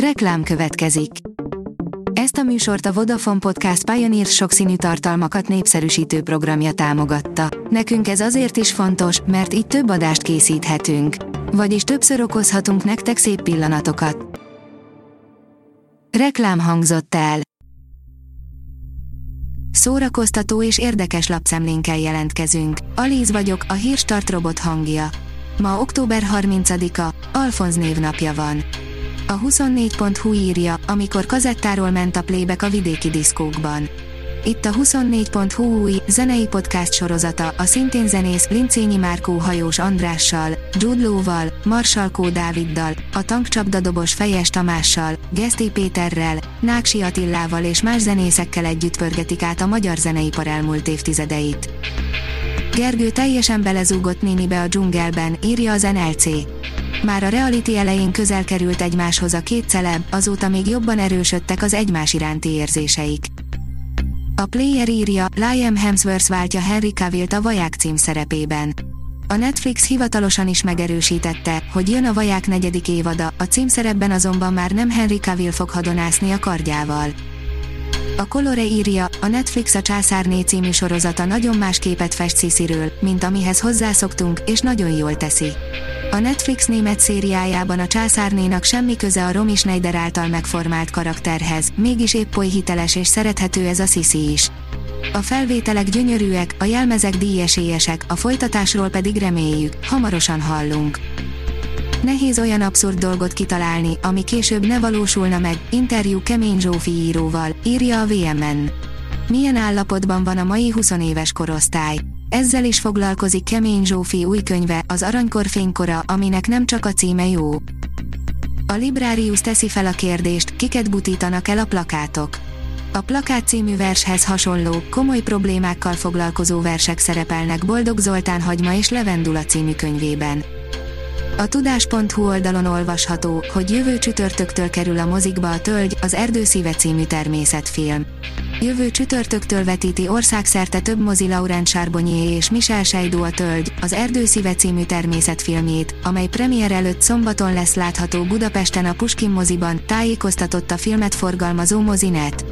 Reklám következik. Ezt a műsort a Vodafone Podcast Pioneer sokszínű tartalmakat népszerűsítő programja támogatta. Nekünk ez azért is fontos, mert így több adást készíthetünk. Vagyis többször okozhatunk nektek szép pillanatokat. Reklám hangzott el. Szórakoztató és érdekes lapszemlénkkel jelentkezünk. Alíz vagyok, a hírstart robot hangja. Ma október 30-a, Alfonz névnapja van. A 24.hu írja, amikor kazettáról ment a plébek a vidéki diszkókban. Itt a 24.hu új, zenei podcast sorozata, a szintén zenész Lincényi Márkó hajós Andrással, Gyudlóval, Marsalkó Dáviddal, a tankcsapdadobos Fejes Tamással, Geszti Péterrel, Náksi Attillával és más zenészekkel együtt pörgetik át a magyar zeneipar elmúlt évtizedeit. Gergő teljesen belezúgott nénibe a dzsungelben, írja az NLC. Már a reality elején közel került egymáshoz a két celeb, azóta még jobban erősödtek az egymás iránti érzéseik. A player írja, Liam Hemsworth váltja Henry Cavill-t a Vaják cím szerepében. A Netflix hivatalosan is megerősítette, hogy jön a Vaják negyedik évada, a címszerepben azonban már nem Henry Cavill fog hadonászni a kardjával. A Colore írja, a Netflix a Császárné című sorozata nagyon más képet fest Szisziről, mint amihez hozzászoktunk, és nagyon jól teszi. A Netflix német szériájában a császárnénak semmi köze a Romy Schneider által megformált karakterhez, mégis épp oly hiteles és szerethető ez a Sisi is. A felvételek gyönyörűek, a jelmezek díjesélyesek, a folytatásról pedig reméljük, hamarosan hallunk. Nehéz olyan abszurd dolgot kitalálni, ami később ne valósulna meg, interjú Kemény Zsófi íróval, írja a VMN. Milyen állapotban van a mai 20 éves korosztály? Ezzel is foglalkozik Kemény Zsófi új könyve, az Aranykor fénykora, aminek nem csak a címe jó. A Librarius teszi fel a kérdést, kiket butítanak el a plakátok. A plakát című vershez hasonló, komoly problémákkal foglalkozó versek szerepelnek Boldog Zoltán Hagyma és Levendula című könyvében. A tudás.hu oldalon olvasható, hogy jövő csütörtöktől kerül a mozikba a Tölgy, az Erdőszíve című természetfilm. Jövő csütörtöktől vetíti országszerte több mozi Laurent Charbonnier és Michel Sejdó a Tölgy, az Erdőszíve című természetfilmjét, amely premier előtt szombaton lesz látható Budapesten a Puskin moziban, tájékoztatott a filmet forgalmazó mozinet.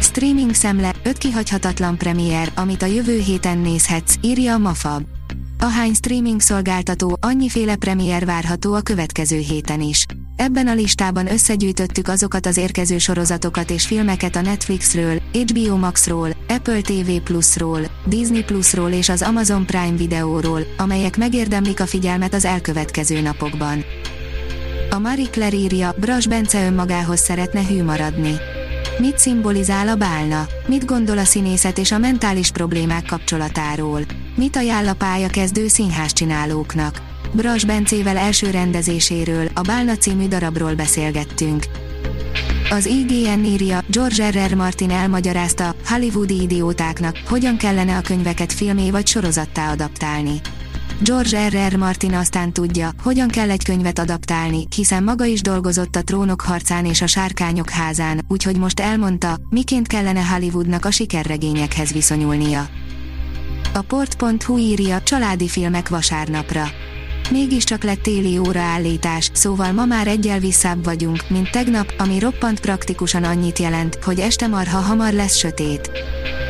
Streaming szemle, 5 kihagyhatatlan premier, amit a jövő héten nézhetsz, írja a Mafab. Ahány streaming szolgáltató, annyiféle premier várható a következő héten is. Ebben a listában összegyűjtöttük azokat az érkező sorozatokat és filmeket a Netflixről, HBO Maxról, Apple TV Plusról, Disney Plusról és az Amazon Prime Videóról, amelyek megérdemlik a figyelmet az elkövetkező napokban. A Marie Claire írja, Bras Bence önmagához szeretne hű maradni. Mit szimbolizál a bálna? Mit gondol a színészet és a mentális problémák kapcsolatáról? Mit ajánl a pályakezdő színházcsinálóknak? Bras Bencével első rendezéséről, a Bálna című darabról beszélgettünk. Az IGN írja, George R. R. Martin elmagyarázta hollywoodi idiótáknak, hogyan kellene a könyveket filmé vagy sorozattá adaptálni. George R. R. Martin aztán tudja, hogyan kell egy könyvet adaptálni, hiszen maga is dolgozott a Trónok harcán és a Sárkányok házán, úgyhogy most elmondta, miként kellene Hollywoodnak a sikerregényekhez viszonyulnia. A port.hu írja családi filmek vasárnapra. Mégiscsak lett téli óraállítás, szóval ma már egyel visszább vagyunk, mint tegnap, ami roppant praktikusan annyit jelent, hogy este marha hamar lesz sötét.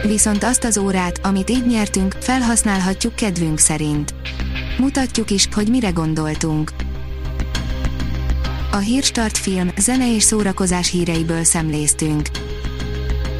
Viszont azt az órát, amit így nyertünk, felhasználhatjuk kedvünk szerint. Mutatjuk is, hogy mire gondoltunk. A Hírstart film, zene és szórakozás híreiből szemléztünk.